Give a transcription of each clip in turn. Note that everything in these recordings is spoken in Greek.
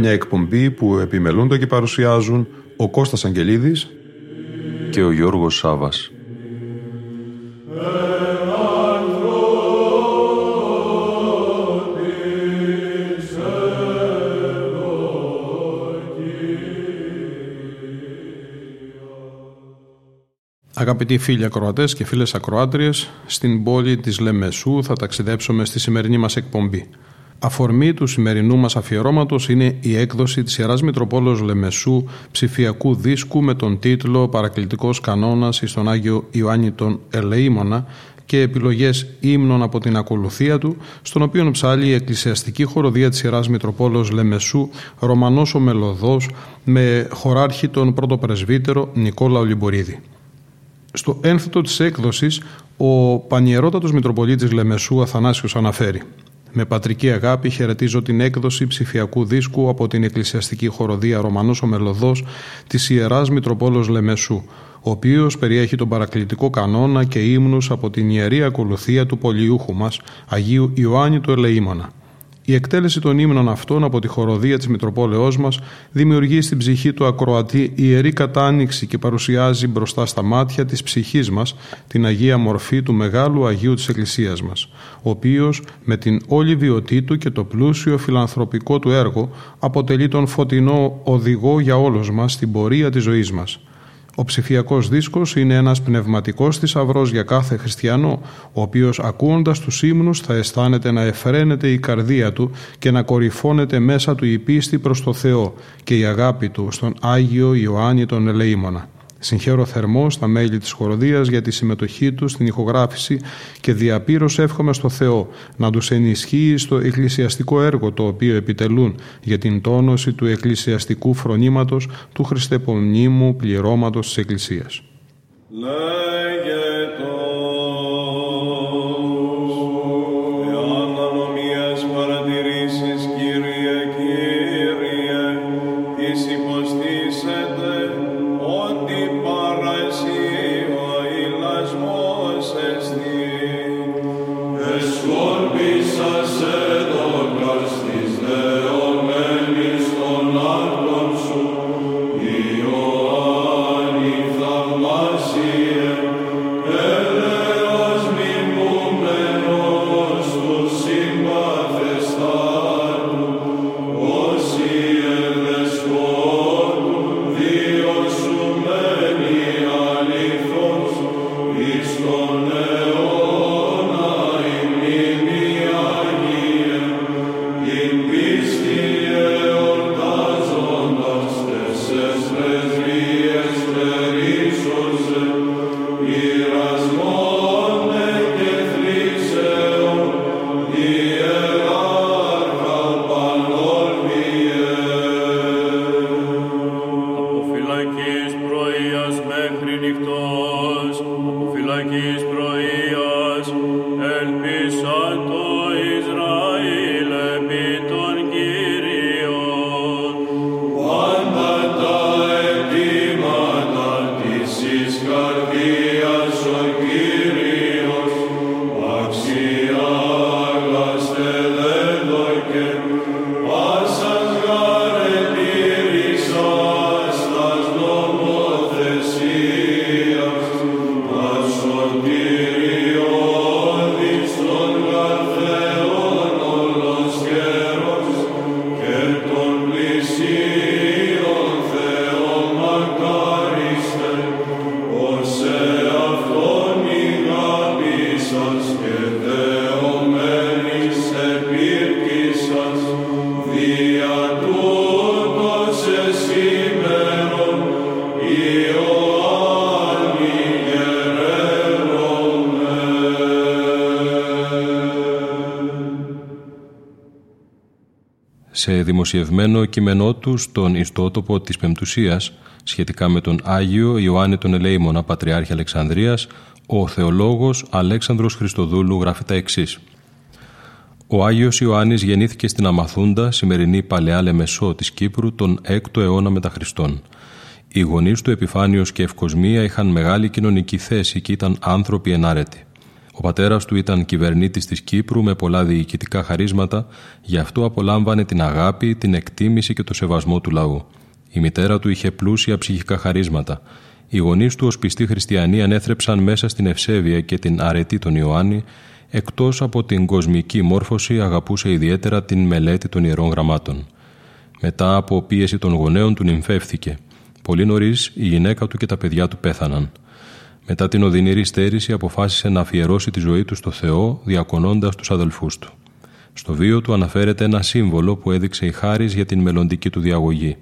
Μια εκπομπή που επιμελούνται και παρουσιάζουν ο Κώστας Αγγελίδης και ο Γιώργος Σάβας. Αγαπητοί φίλοι ακροατές και φίλες ακροάτριες, στην πόλη της Λεμεσού θα ταξιδέψουμε στη σημερινή μας εκπομπή. Αφορμή του σημερινού μας αφιερώματος είναι η έκδοση της Ιεράς Μητροπόλος Λεμεσού ψηφιακού δίσκου με τον τίτλο «Παρακλητικός κανόνας εις τον Άγιο Ιωάννη τον Ελεήμονα» και επιλογές ύμνων από την ακολουθία του, στον οποίο ψάλει η εκκλησιαστική χοροδία της Ιεράς Μητροπόλος Λεμεσού, Ρωμανός ο Μελωδός, με χωράρχη τον πρώτο πρεσβύτερο Νικόλα Ολυμπορίδη. Στο ένθετο της έκδοσης, ο Πανιερότατος Μητροπολίτης Λεμεσού Αθανάσιος αναφέρει με πατρική αγάπη χαιρετίζω την έκδοση ψηφιακού δίσκου από την Εκκλησιαστική Χοροδία Ρωμανός ο Μελωδός της Ιεράς Μητροπόλος Λεμεσού, ο οποίος περιέχει τον παρακλητικό κανόνα και ύμνους από την Ιερή Ακολουθία του Πολιούχου μας, Αγίου Ιωάννη του Ελεήμονα. Η εκτέλεση των ύμνων αυτών από τη χοροδία της Μητροπόλεώς μας δημιουργεί στην ψυχή του ακροατή ιερή κατάνοιξη και παρουσιάζει μπροστά στα μάτια της ψυχής μας την Αγία Μορφή του Μεγάλου Αγίου της Εκκλησίας μας, ο οποίος με την όλη βιωτή του και το πλούσιο φιλανθρωπικό του έργο αποτελεί τον φωτεινό οδηγό για όλους μας στην πορεία της ζωής μας. Ο ψηφιακός δίσκος είναι ένας πνευματικός θησαυρός για κάθε χριστιανό, ο οποίος ακούοντας τους ύμνους θα αισθάνεται να εφραίνεται η καρδία του και να κορυφώνεται μέσα του η πίστη προς το Θεό και η αγάπη του στον Άγιο Ιωάννη τον Ελεήμονα. Συγχαίρω θερμό στα μέλη της χοροδίας για τη συμμετοχή τους στην ηχογράφηση και διαπήρως εύχομαι στο Θεό να τους ενισχύει στο εκκλησιαστικό έργο το οποίο επιτελούν για την τόνωση του εκκλησιαστικού φρονήματος του χριστεπομνήμου πληρώματος της Εκκλησίας. Κύριος δημοσιευμένο κείμενό του στον ιστότοπο της Πεμπτουσίας σχετικά με τον Άγιο Ιωάννη τον Ελεήμονα Πατριάρχη Αλεξανδρίας, ο θεολόγος Αλέξανδρος Χριστοδούλου γράφει τα εξής. Ο Άγιος Ιωάννης γεννήθηκε στην Αμαθούντα, σημερινή Παλαιά Λεμεσό της Κύπρου, τον 6ο αιώνα μετά Χριστόν. Οι γονείς του Επιφάνιος και Ευκοσμία είχαν μεγάλη κοινωνική θέση και ήταν άνθρωποι ενάρετοι. Ο πατέρας του ήταν κυβερνήτης της Κύπρου με πολλά διοικητικά χαρίσματα, γι' αυτό απολάμβανε την αγάπη, την εκτίμηση και το σεβασμό του λαού. Η μητέρα του είχε πλούσια ψυχικά χαρίσματα. Οι γονείς του ως πιστοί χριστιανοί ανέθρεψαν μέσα στην ευσέβεια και την αρετή των Ιωάννη, εκτός από την κοσμική μόρφωση, αγαπούσε ιδιαίτερα την μελέτη των ιερών γραμμάτων. Μετά από πίεση των γονέων του νυμφεύθηκε. Πολύ νωρίς η γυναίκα του και τα παιδιά του πέθαναν. Μετά την οδυνηρή στέρηση αποφάσισε να αφιερώσει τη ζωή του στο Θεό, διακονώντας τους αδελφούς του. Στο βίο του αναφέρεται ένα σύμβολο που έδειξε η χάρη για την μελλοντική του διαγωγή.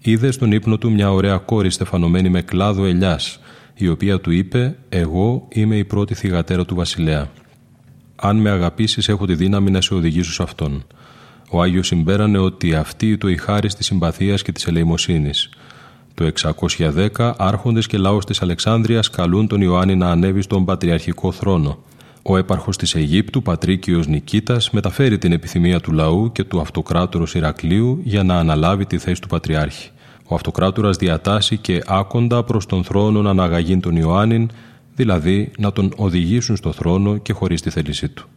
Είδε στον ύπνο του μια ωραία κόρη στεφανωμένη με κλάδο ελιάς, η οποία του είπε «Εγώ είμαι η πρώτη θυγατέρα του βασιλέα. Αν με αγαπήσεις, έχω τη δύναμη να σε οδηγήσω σε αυτόν». Ο Άγιος συμπέρανε ότι αυτή το η χάρη της συμπαθίας και της ελεημοσύνης. Το 610 άρχοντες και λαός της Αλεξάνδρειας καλούν τον Ιωάννη να ανέβει στον πατριαρχικό θρόνο. Ο έπαρχος της Αιγύπτου, Πατρίκιος Νικήτας, μεταφέρει την επιθυμία του λαού και του αυτοκράτορος Ηρακλείου για να αναλάβει τη θέση του Πατριάρχη. Ο αυτοκράτορας διατάσσει και άκοντα προς τον θρόνο να αναγαγεί τον Ιωάννην, δηλαδή να τον οδηγήσουν στο θρόνο και χωρίς τη θέλησή του.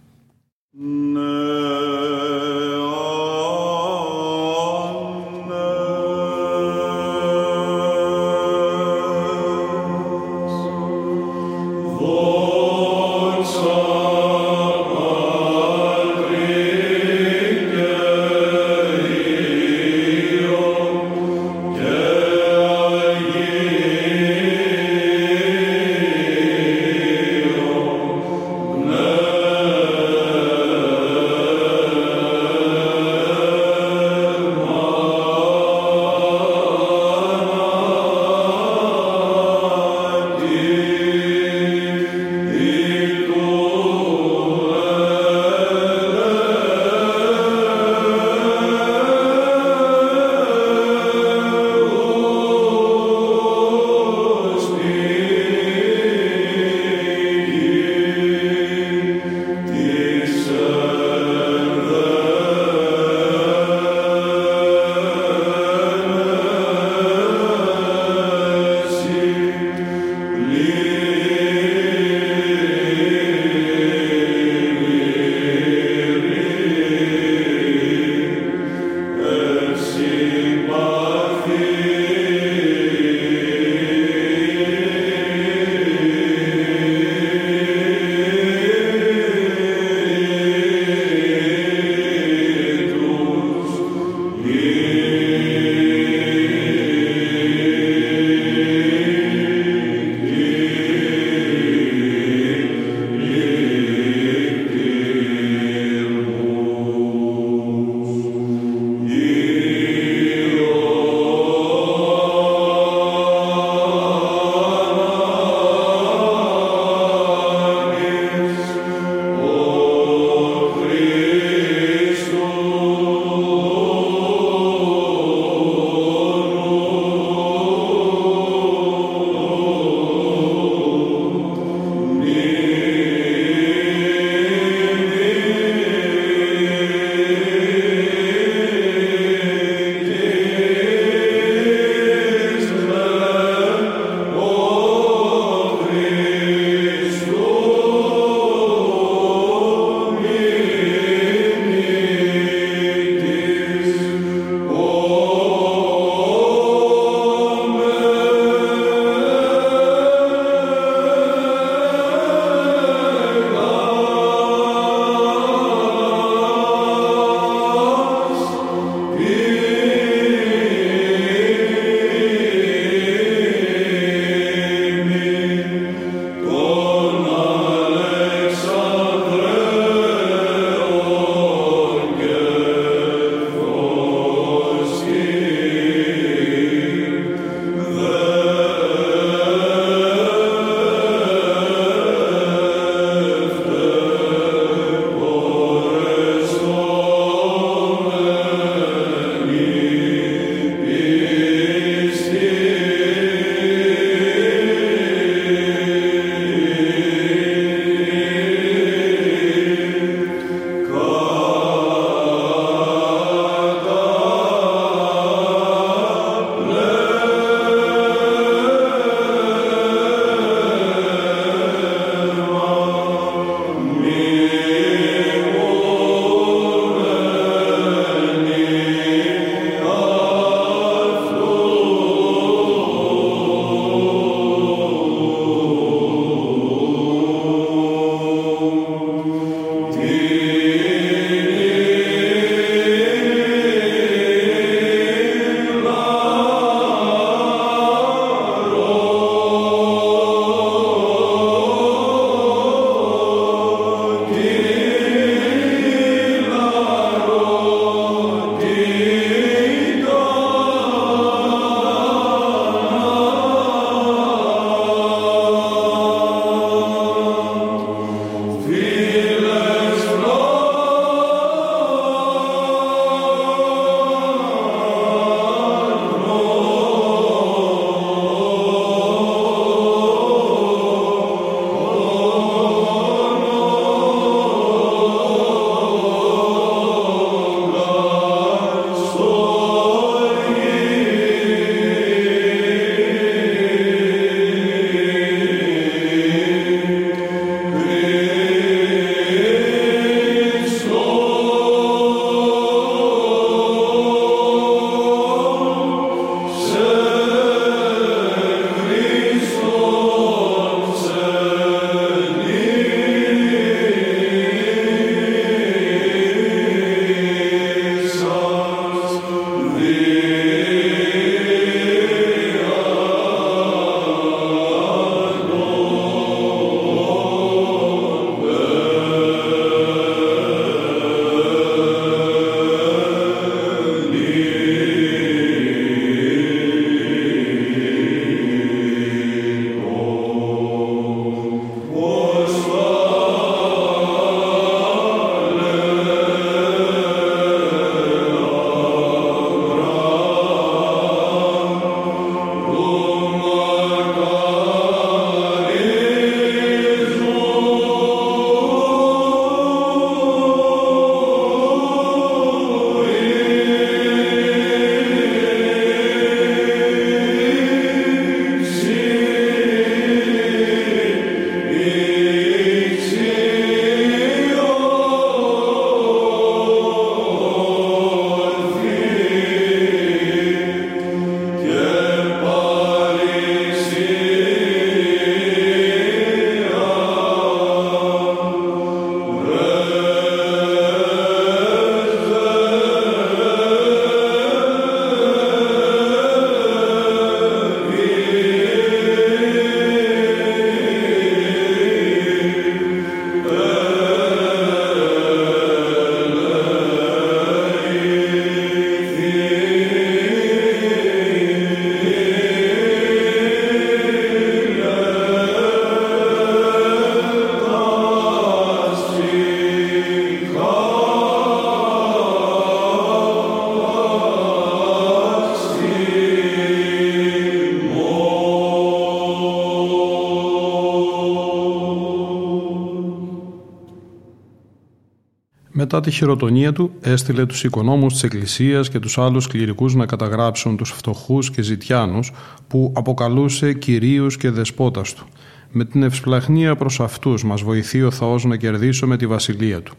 Μετά τη χειροτονία του έστειλε τους οικονόμους της Εκκλησίας και τους άλλους κληρικούς να καταγράψουν τους φτωχούς και ζητιάνους που αποκαλούσε κυρίους και δεσπότας του. Με την ευσπλαχνία προς αυτούς μας βοηθεί ο Θεός να κερδίσουμε τη βασιλεία του.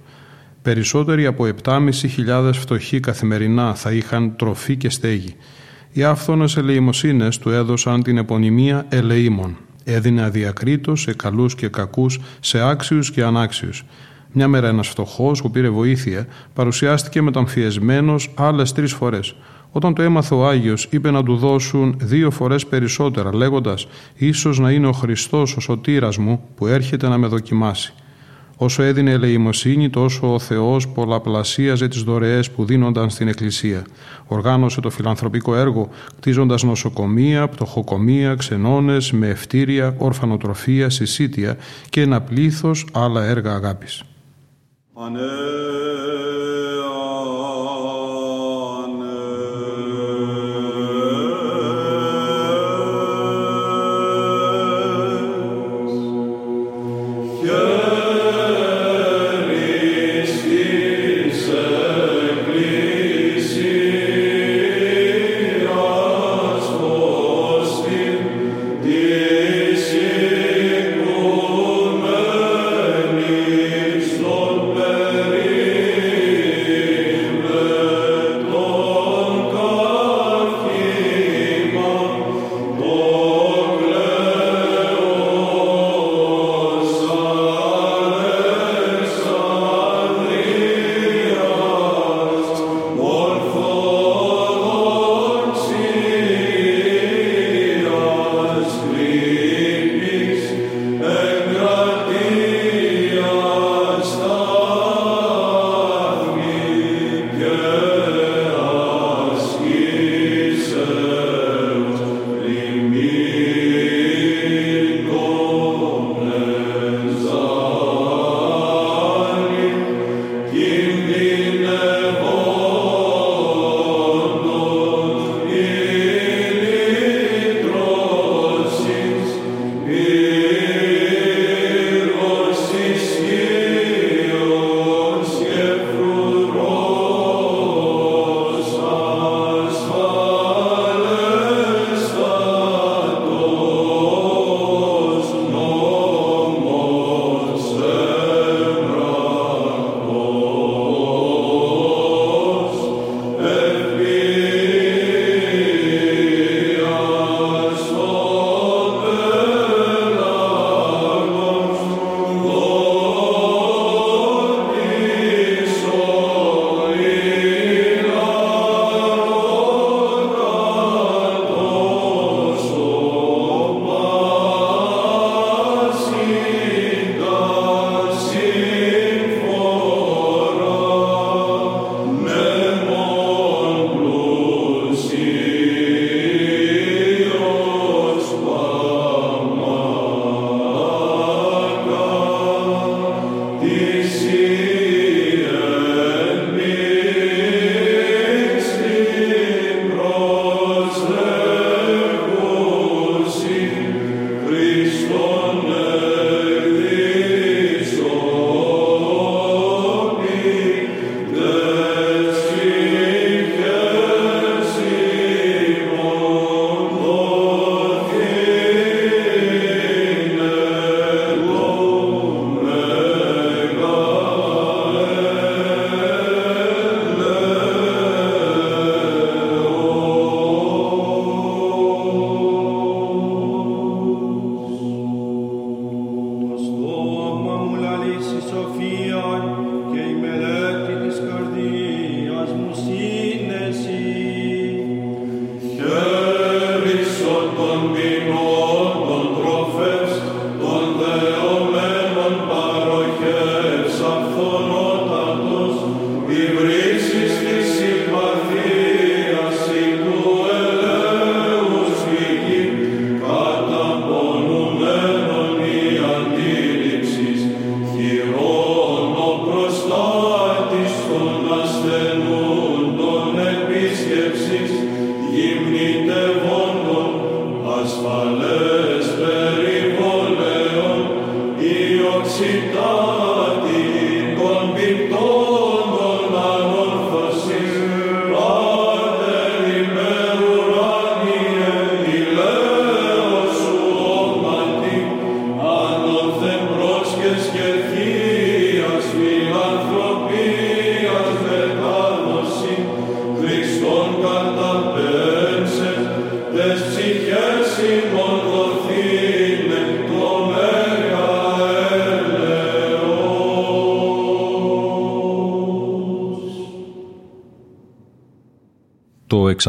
Περισσότεροι από 7.500 φτωχοί καθημερινά θα είχαν τροφή και στέγη. Οι άφθονες ελεημοσύνες του έδωσαν την επωνυμία ελεήμων. Έδινε αδιακρίτως σε καλούς και κακούς, σε άξιους και ανάξιους. Μια μέρα ένας φτωχός που πήρε βοήθεια παρουσιάστηκε μεταμφιεσμένος άλλες τρεις φορές. Όταν το έμαθε ο Άγιος είπε να του δώσουν δύο φορές περισσότερα λέγοντας «Ίσως να είναι ο Χριστός ο σωτήρας μου που έρχεται να με δοκιμάσει». Όσο έδινε ελεημοσύνη, τόσο ο Θεός πολλαπλασίαζε τις δωρεές που δίνονταν στην Εκκλησία. Οργάνωσε το φιλανθρωπικό έργο, κτίζοντας νοσοκομεία, πτωχοκομεία, ξενώνες, με ευτήρια, ορφανοτροφία, συσίτια και ένα πλήθος άλλα έργα αγάπης. Τον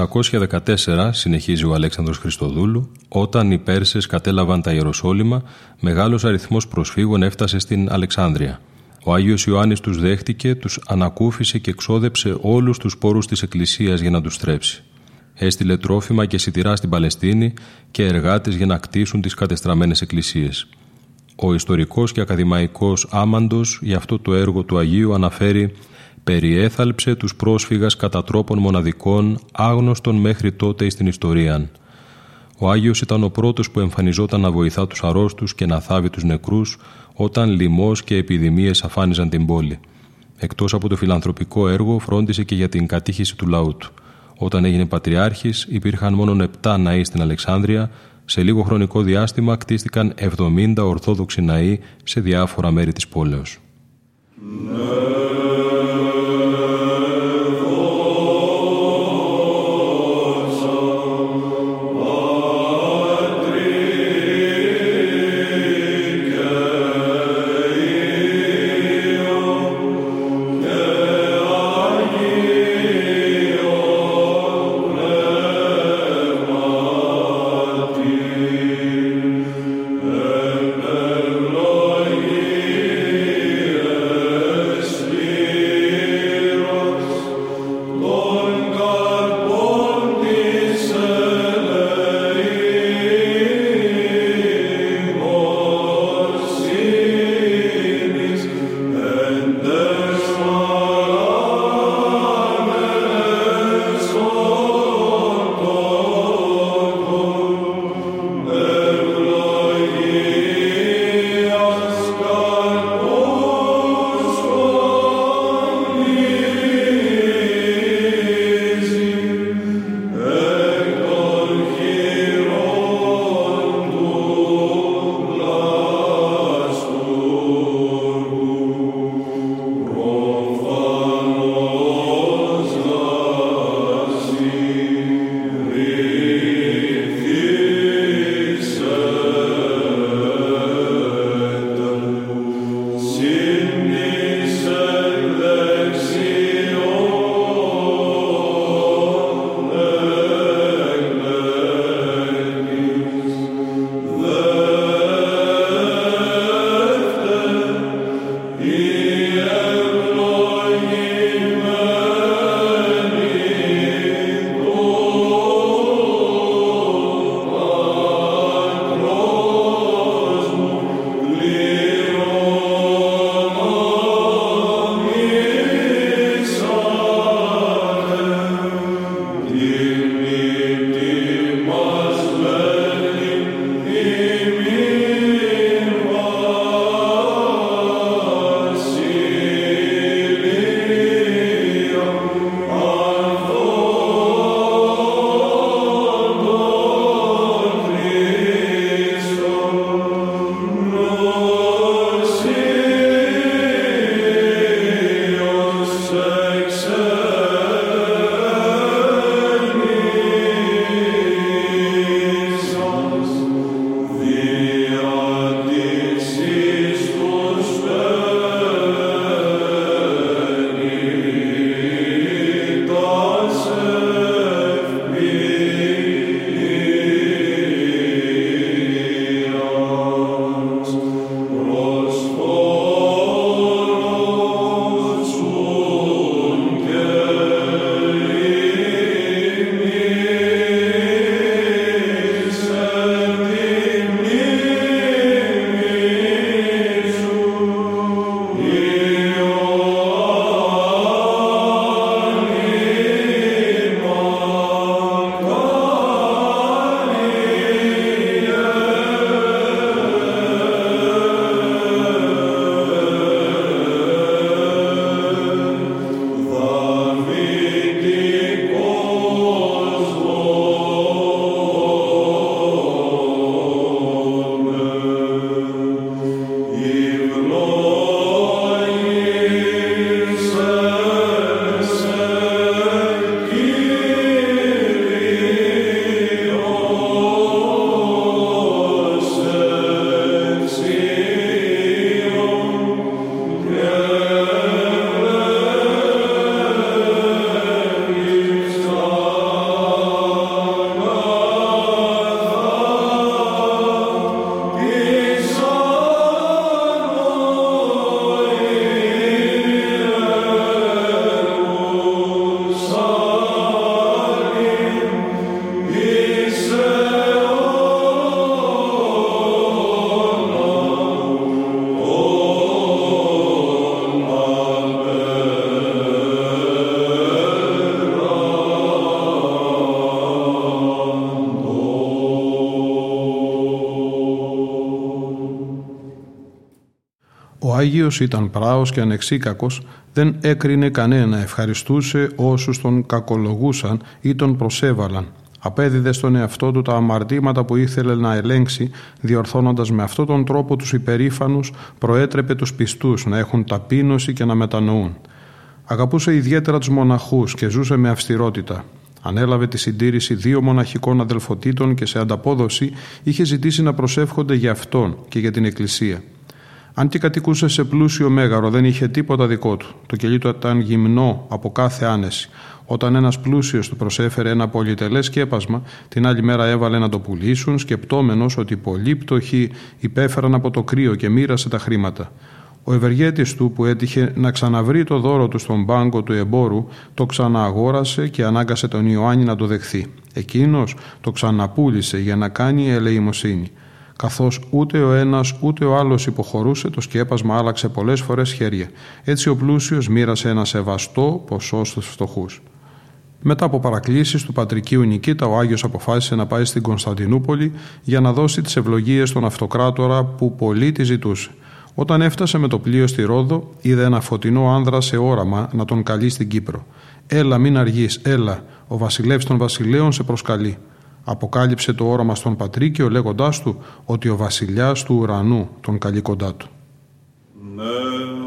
614, συνεχίζει ο Αλέξανδρος Χριστοδούλου, όταν οι Πέρσες κατέλαβαν τα Ιεροσόλυμα, μεγάλος αριθμός προσφύγων έφτασε στην Αλεξάνδρεια. Ο Άγιος Ιωάννης τους δέχτηκε, τους ανακούφισε και εξόδεψε όλους τους πόρους της Εκκλησίας για να τους στρέψει. Έστειλε τρόφιμα και σιτηρά στην Παλαιστίνη και εργάτες για να κτίσουν τις κατεστραμμένες εκκλησίες. Ο ιστορικός και ακαδημαϊκός Άμαντος για αυτό το έργο του Αγίου αναφέρει «Περιέθαλψε τους πρόσφυγας κατά τρόπον μοναδικών, άγνωστον μέχρι τότε στην ιστορία». Ο Άγιος ήταν ο πρώτος που εμφανιζόταν να βοηθά τους αρρώστους και να θάβει τους νεκρούς όταν λοιμός και επιδημίες αφάνιζαν την πόλη. Εκτός από το φιλανθρωπικό έργο φρόντισε και για την κατήχηση του λαού του. Όταν έγινε πατριάρχης υπήρχαν μόνο 7 ναοί στην Αλεξάνδρεια, σε λίγο χρονικό διάστημα κτίστηκαν 70 Ορθόδοξοι ναοί σε διάφορα μέρη της πόλεως. Άγιος ήταν πράος και ανεξίκακος, δεν έκρινε κανένα, ευχαριστούσε όσους τον κακολογούσαν ή τον προσέβαλαν. Απέδιδε στον εαυτό του τα αμαρτήματα που ήθελε να ελέγξει, διορθώνοντας με αυτόν τον τρόπο τους υπερήφανους, προέτρεπε τους πιστούς να έχουν ταπείνωση και να μετανοούν. Αγαπούσε ιδιαίτερα τους μοναχούς και ζούσε με αυστηρότητα. Ανέλαβε τη συντήρηση δύο μοναχικών αδελφοτήτων και σε ανταπόδοση είχε ζητήσει να προσεύχονται για αυτόν και για την Εκκλησία. Αν και κατοικούσε σε πλούσιο μέγαρο, δεν είχε τίποτα δικό του. Το κελί του ήταν γυμνό από κάθε άνεση. Όταν ένας πλούσιος του προσέφερε ένα πολυτελές σκέπασμα, την άλλη μέρα έβαλε να το πουλήσουν, σκεπτόμενος ότι πολλοί πτωχοί υπέφεραν από το κρύο και μοίρασε τα χρήματα. Ο ευεργέτης του που έτυχε να ξαναβρει το δώρο του στον πάγκο του εμπόρου, το ξανααγόρασε και ανάγκασε τον Ιωάννη να το δεχθεί. Εκείνος το ξαναπούλησε για να κάνει ελεημοσύνη. Καθώς ούτε ο ένας ούτε ο άλλος υποχωρούσε, το σκέπασμα άλλαξε πολλές φορές χέρια. Έτσι ο πλούσιος μοίρασε ένα σεβαστό ποσό στους φτωχούς. Μετά από παρακλήσεις του πατρικίου Νικήτα, ο Άγιος αποφάσισε να πάει στην Κωνσταντινούπολη για να δώσει τις ευλογίες στον αυτοκράτορα που πολύ τη ζητούσε. Όταν έφτασε με το πλοίο στη Ρόδο, είδε ένα φωτεινό άνδρα σε όραμα να τον καλεί στην Κύπρο. «Έλα, μην αργείς, έλα, ο βασιλεύς των βασιλέων σε προσκαλεί». Αποκάλυψε το όραμα στον Πατρίκιο λέγοντάς του ότι ο βασιλιάς του ουρανού τον καλεί κοντά του. Ναι.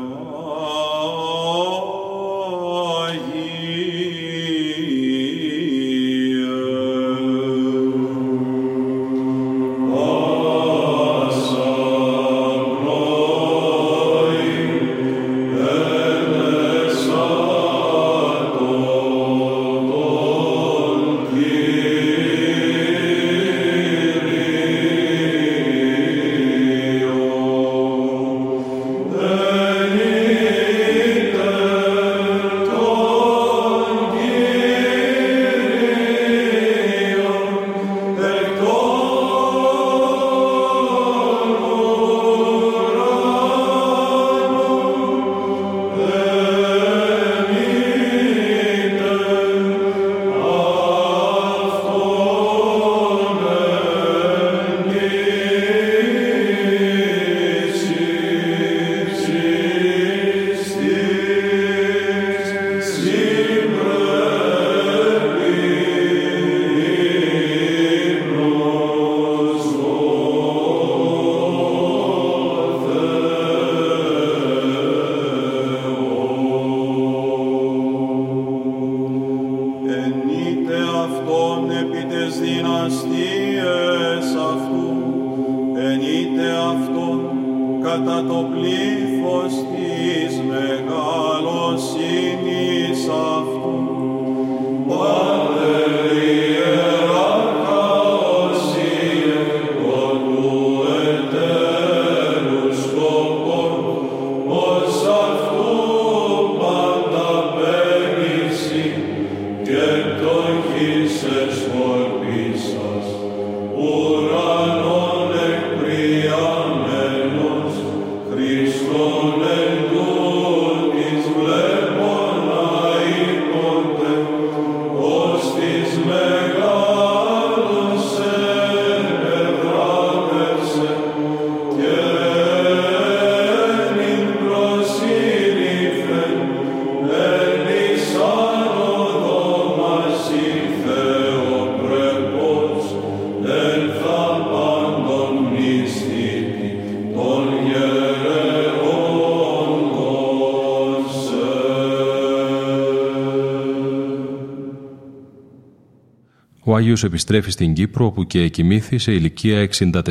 Άγιος επιστρέφει στην Κύπρο όπου και εκοιμήθη σε ηλικία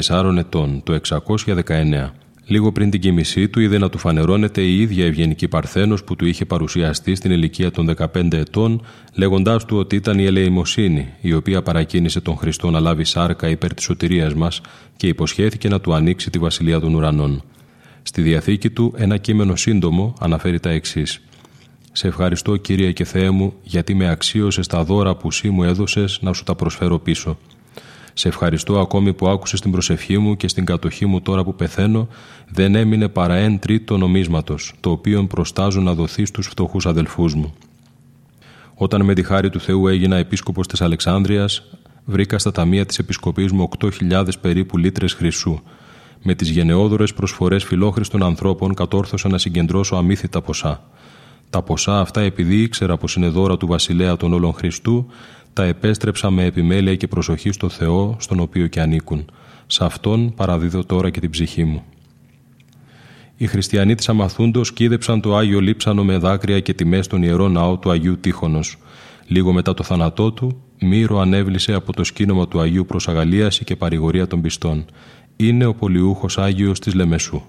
64 ετών το 619. Λίγο πριν την κοιμησή του είδε να του φανερώνεται η ίδια ευγενική Παρθένος που του είχε παρουσιαστεί στην ηλικία των 15 ετών λέγοντάς του ότι ήταν η ελεημοσύνη η οποία παρακίνησε τον Χριστό να λάβει σάρκα υπέρ της σωτηρίας μας και υποσχέθηκε να του ανοίξει τη βασιλεία των ουρανών. Στη Διαθήκη του ένα κείμενο σύντομο αναφέρει τα εξής σε ευχαριστώ Κύριε και Θεέ μου γιατί με αξίωσες τα δώρα που σύ μου έδωσες να σου τα προσφέρω πίσω. Σε ευχαριστώ ακόμη που άκουσες την προσευχή μου και στην κατοχή μου τώρα που πεθαίνω δεν έμεινε παρά εν τρίτο νομίσματος το οποίο προστάζω να δοθεί στους φτωχούς αδελφούς μου. Όταν με τη χάρη του Θεού έγινα επίσκοπος της Αλεξάνδρειας βρήκα στα ταμεία της επισκοπής μου 8.000 περίπου λίτρες χρυσού Με τις γενναιόδορε προσφορές φιλόχρηστων ανθρώπων κατόρθωσα να συγκεντρώσω αμύθιτα ποσά. Τα ποσά αυτά, επειδή ήξερα πως είναι δώρα του βασιλέα των όλων Χριστού, τα επέστρεψα με επιμέλεια και προσοχή στο Θεό, στον οποίο και ανήκουν. Σε αυτόν παραδίδω τώρα και την ψυχή μου. Οι χριστιανοί της Αμαθούντος κίδεψαν το Άγιο Λείψανο με δάκρυα και τιμές στον ιερό ναό του Αγίου Τύχωνο. Λίγο μετά το θάνατό του, Μύρο ανέβλησε από το σκήνομα του Αγίου προς αγαλίαση και παρηγορία των πιστών. Είναι ο πολιούχος Άγιος της Λεμεσού.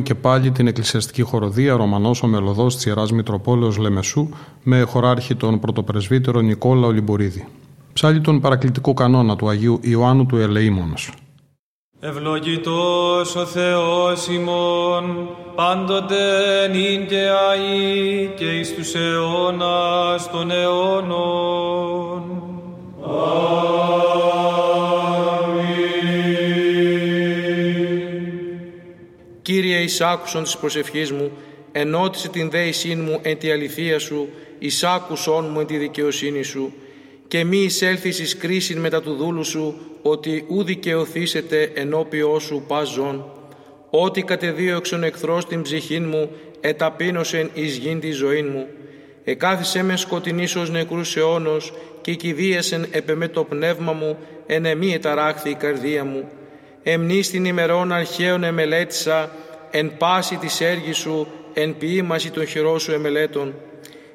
Ακούμε και πάλι την εκκλησιαστική χοροδία Ρωμανός ο Μελωδός της Ιεράς Μητροπόλεως Λεμεσού με χωράρχη τον πρωτοπρεσβύτερο Νικόλα Ολυμπορίδη. Ψάλει τον παρακλητικό κανόνα του Αγίου Ιωάννου του Ελεήμονος. Ευλογητός ο Θεός ημών, πάντοτε νυν και αεί και εις τους αιώνας των αιώνων. Εισάκουσον της προσευχής μου, ενώτισε την δέησή μου εν τη αληθεία σου, εισάκουσον μου εν τη δικαιοσύνη σου, και μη εισέλθεις εις κρίσιν μετά του δούλου σου, ότι ου δικαιωθήσετε ενώπιό σου πας ζών. Ότι κατεδίωξον εχθρός την ψυχήν μου, εταπείνωσεν εις γην τη ζωήν μου. Εκάθισε με σκοτεινής ως νεκρούς αιώνος, και κηδίασεν επεμέ το πνεύμα μου, εν εμή εταράχθη η καρδία μου εμνείς την ημερών αρχαίων εμελέτησα, εν πάση της έργης σου, εν ποίημαση των χειρών σου εμελέτων.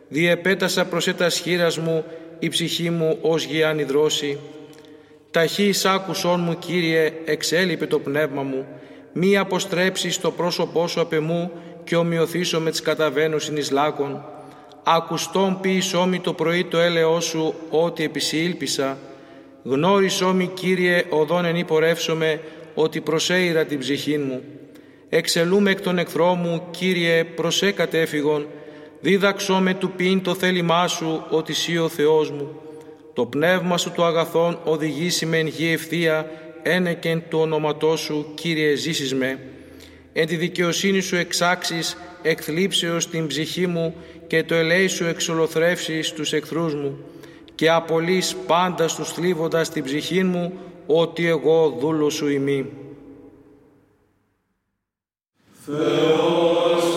Διεπέτασα προς έτας χείρας μου, η ψυχή μου ως γιάννη δρόση. Ταχύ άκουσόν μου, Κύριε, εξέλιπε το πνεύμα μου, μη αποστρέψεις το πρόσωπό σου απ' εμού και ομοιωθήσω με τις καταβαίνουσιν εις λάκων. Ακουστόν ποιησό το πρωί το έλεό σου, ότι επισήλπισα. Γνώρισό μη, Κύριε, οδόν εν υπορεύσομαι, ότι προσέειρα την ψυχή μου. Εξελούμε εκ των εχθρών μου, Κύριε, προσέ κατέφυγον, δίδαξό με του πίν το θέλημά Σου, ότι Σύ ο Θεός μου. Το πνεύμα Σου το αγαθόν οδηγήσει με εν γη ευθεία, ένεκεν του ονόματό Σου, Κύριε, ζήσεις με. Εν τη δικαιοσύνη Σου εξάξεις, εκθλίψεως την ψυχή μου και το ελέη Σου εξολοθρεύσεις τους εχθρούς μου και απολύς πάντα στους θλίβοντας την ψυχή μου ότι εγώ δούλος σου ημί. Ευθυνία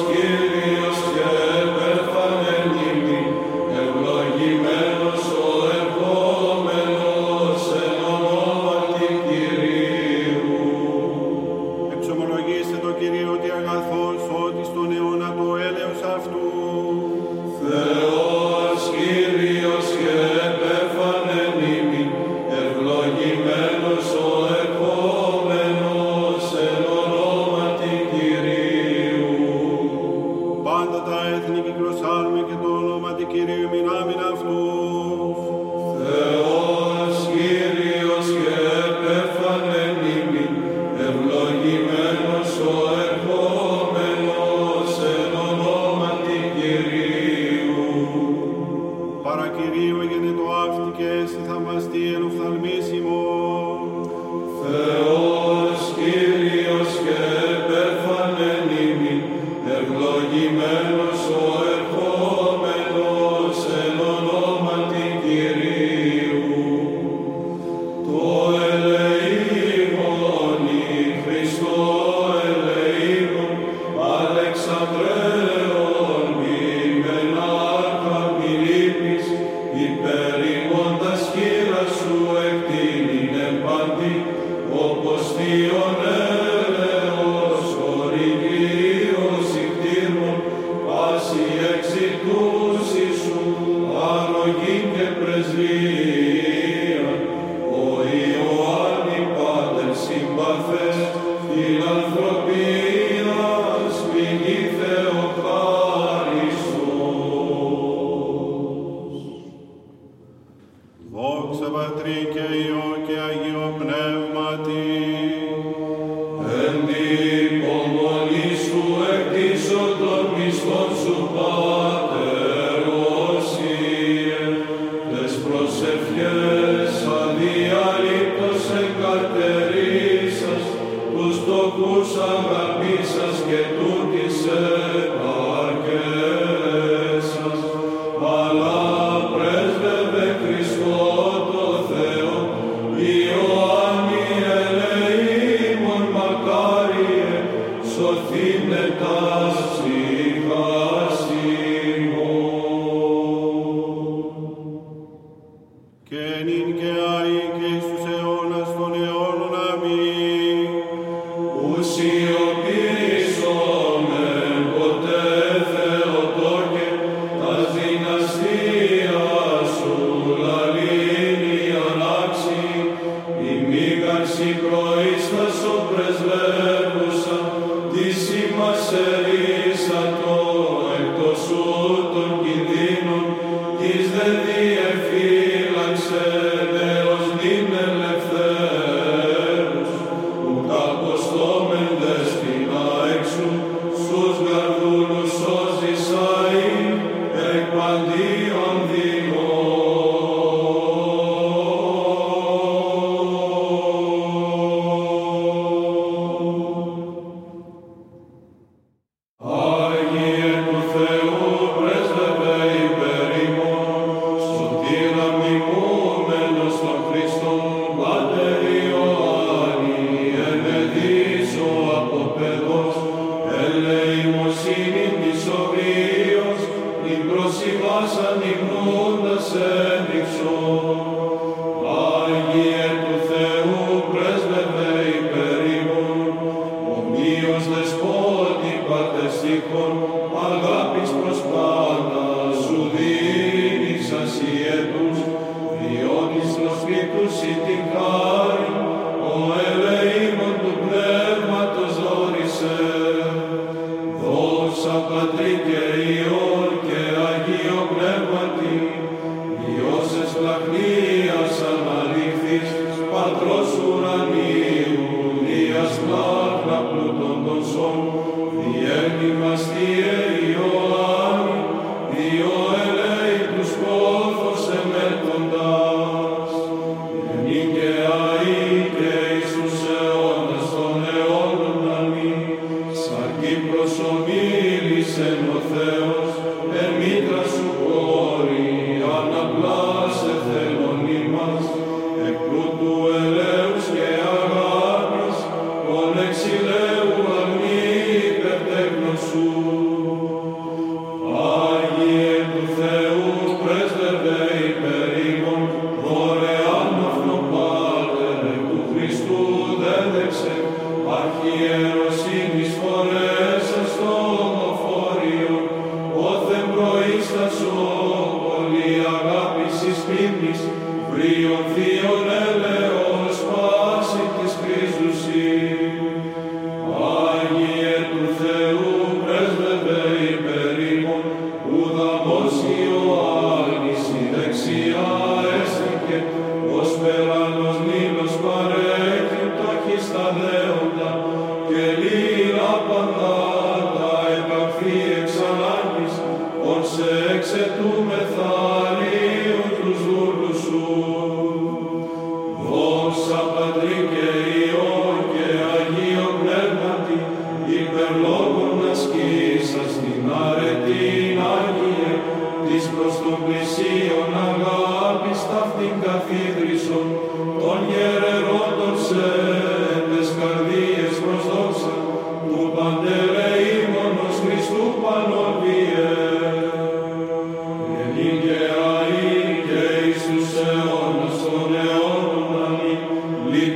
Διέρνη μας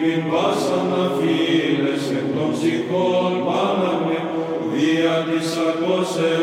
την πάσα να φύλεσαι των ψυχών πάναμε, δια της ακόσεως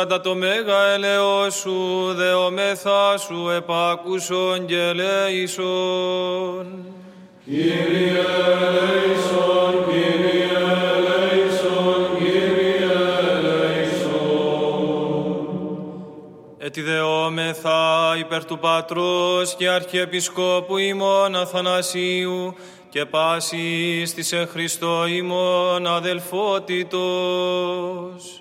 κατά το μέγα ελαιό σου, δεομεθά σου επάκουσον και λέησον. Κύριε λέησον, Κύριε λέησον, Κύριε λέησον. Ετι δεόμεθα υπέρ του Πατρός και Αρχιεπισκόπου ημών Αθανασίου, και πάσης της εν Χριστώ ημών αδελφότητος.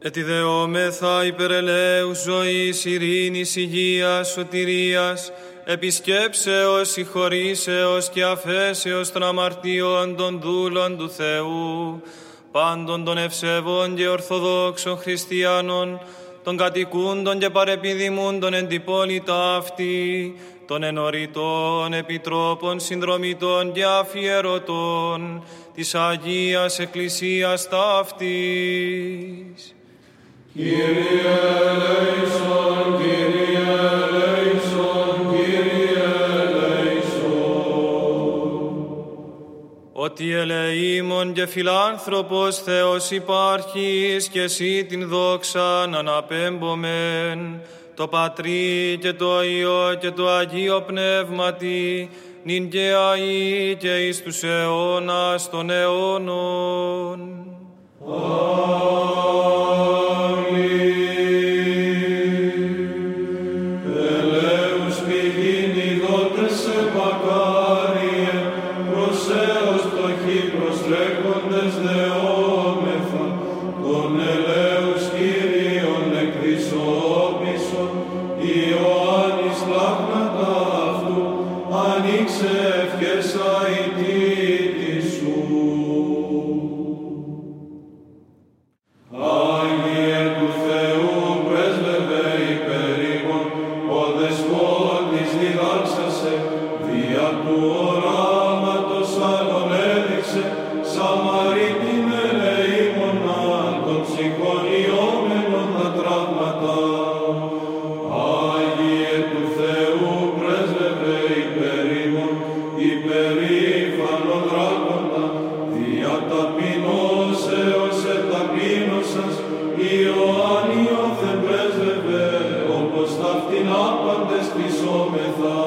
Ετιδεόμεθα υπερελαίου ζωής, ειρήνης, υγείας, σωτηρίας, επισκέψεως, συγχωρήσεως και αφέσεως των αμαρτίων των δούλων του Θεού, πάντων των ευσεβών και ορθοδόξων χριστιανών, των κατοικούντων και παρεπιδημούν των εν αυτή, των ενωρητών, επιτρόπων, συνδρομητών και αφιερωτών της Αγίας Εκκλησίας ταύτης. Κύριε ελέησον, Κύριε ότι ελεήμων και φιλάνθρωπος Θεός υπάρχεις και εσύ την δόξα να αναπέμπομεν, το Πατρί και το Υιό και το Αγίο Πνεύματι, νυν και αΐ και εις τους αιώνας των αιώνων. Αμήν. with us.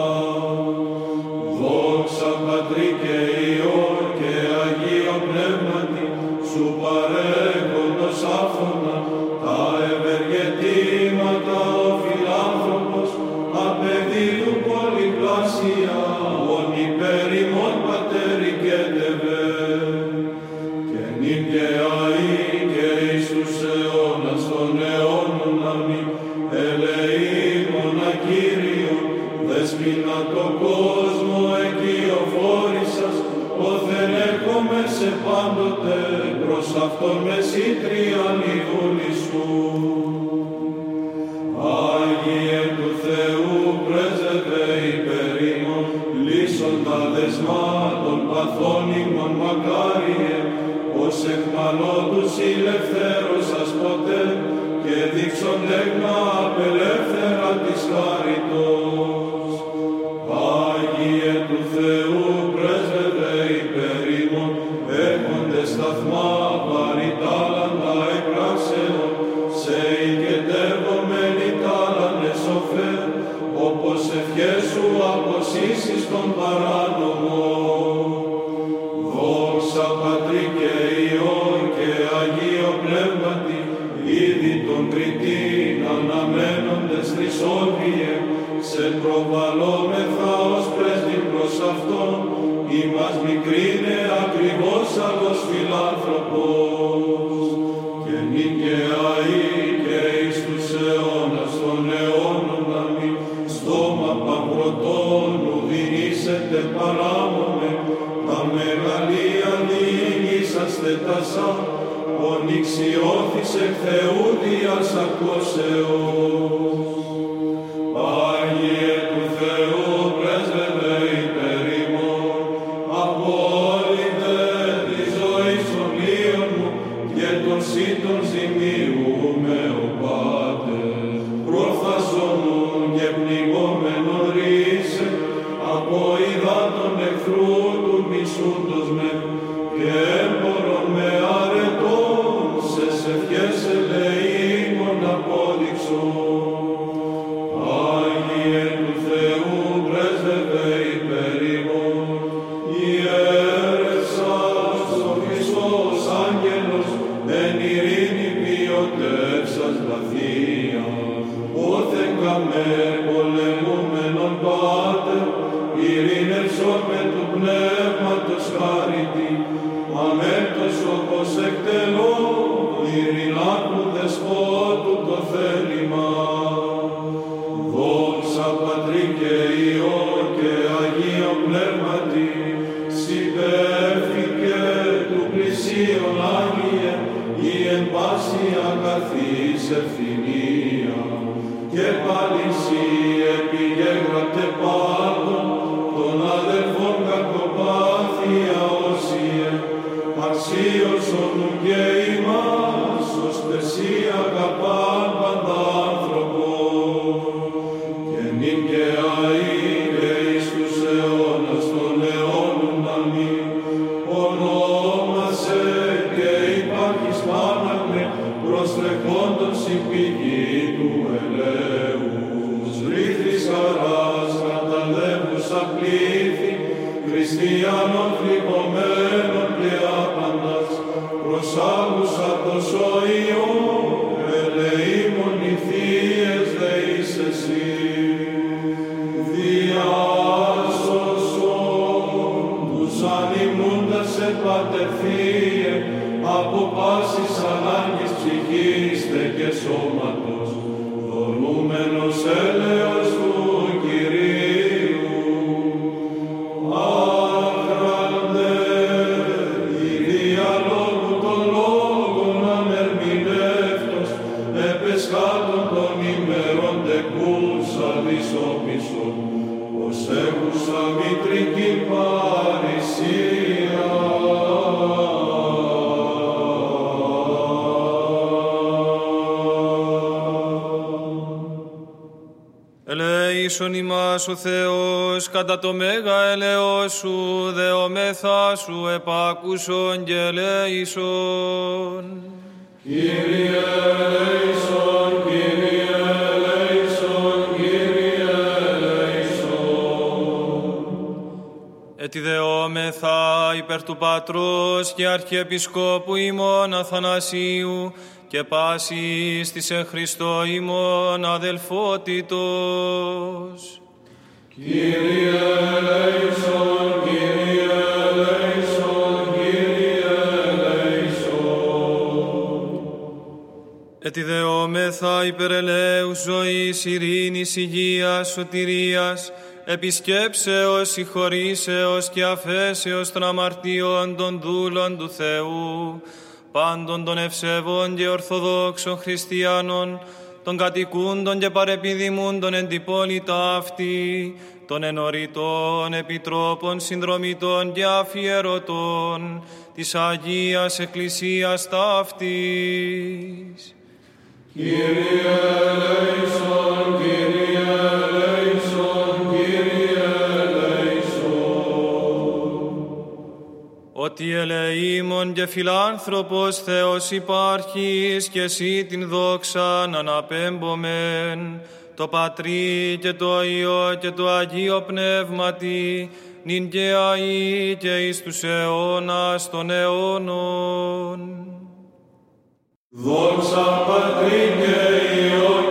quando soy eu. Ελέησον ημάς ο Θεός κατά το μέγα ελεός σου, δεομέθα σου επάκουσον και ελέησον. Κύριε ελέησον, Κύριε ελέησον, Κύριε ελέησον. Ετιδεόμεθα υπέρ του Πατρός και Αρχιεπισκόπου ημών Αθανασίου και πάσης της εν Χριστώ ημών αδελφότητος. Ετιδεόμεθα υπέρ ελέους ζωής, ειρήνης, υγείας, σωτηρίας, επισκέψεως, συγχωρήσεως και αφέσεως των αμαρτίων των δούλων του Θεού, πάντων των ευσεβών και ορθοδόξων χριστιανών, των κατοικούντων και παρεπιδημούντων εν την πόλη ταύτη, των ενωρητών επιτρόπων, συνδρομητών και αφιερωτών της Αγίας Εκκλησίας ταύτης. Κύριε ελέησον, Κύριε Ότι ελεήμων και φιλάνθρωπος Θεός υπάρχεις και εσύ την δόξαν αναπέμπομεν, το Πατρί και το Υιό και το Αγίο Πνεύματι, νυν και αεί και εις τους αιώνας των αιώνων. Δόξα Πατρί και Υιό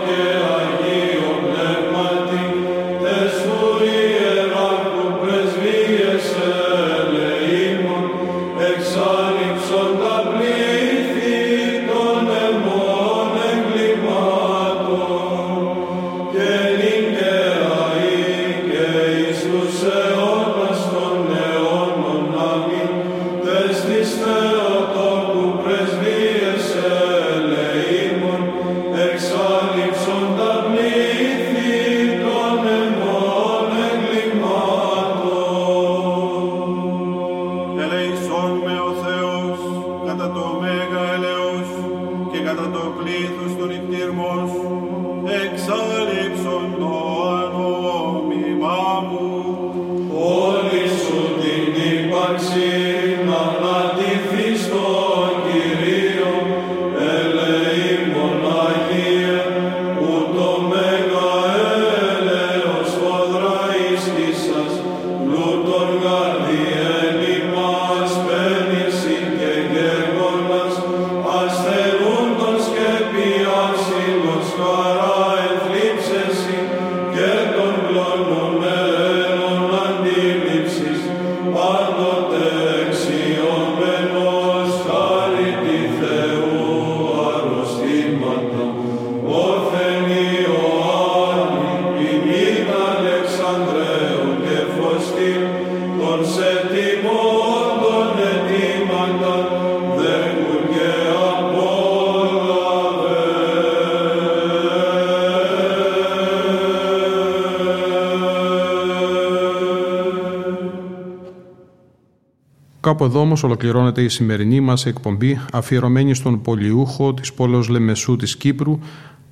Κάπου εδώ όμως ολοκληρώνεται η σημερινή μας εκπομπή αφιερωμένη στον πολιούχο της πόλεως Λεμεσού της Κύπρου,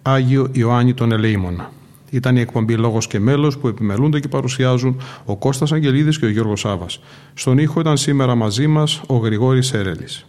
Άγιο Ιωάννη τον Ελεήμονα. Ήταν η εκπομπή Λόγος και Μέλος που επιμελούνται και παρουσιάζουν ο Κώστας Αγγελίδης και ο Γιώργος Σάβας. Στον ήχο ήταν σήμερα μαζί μας ο Γρηγόρης Έρελης.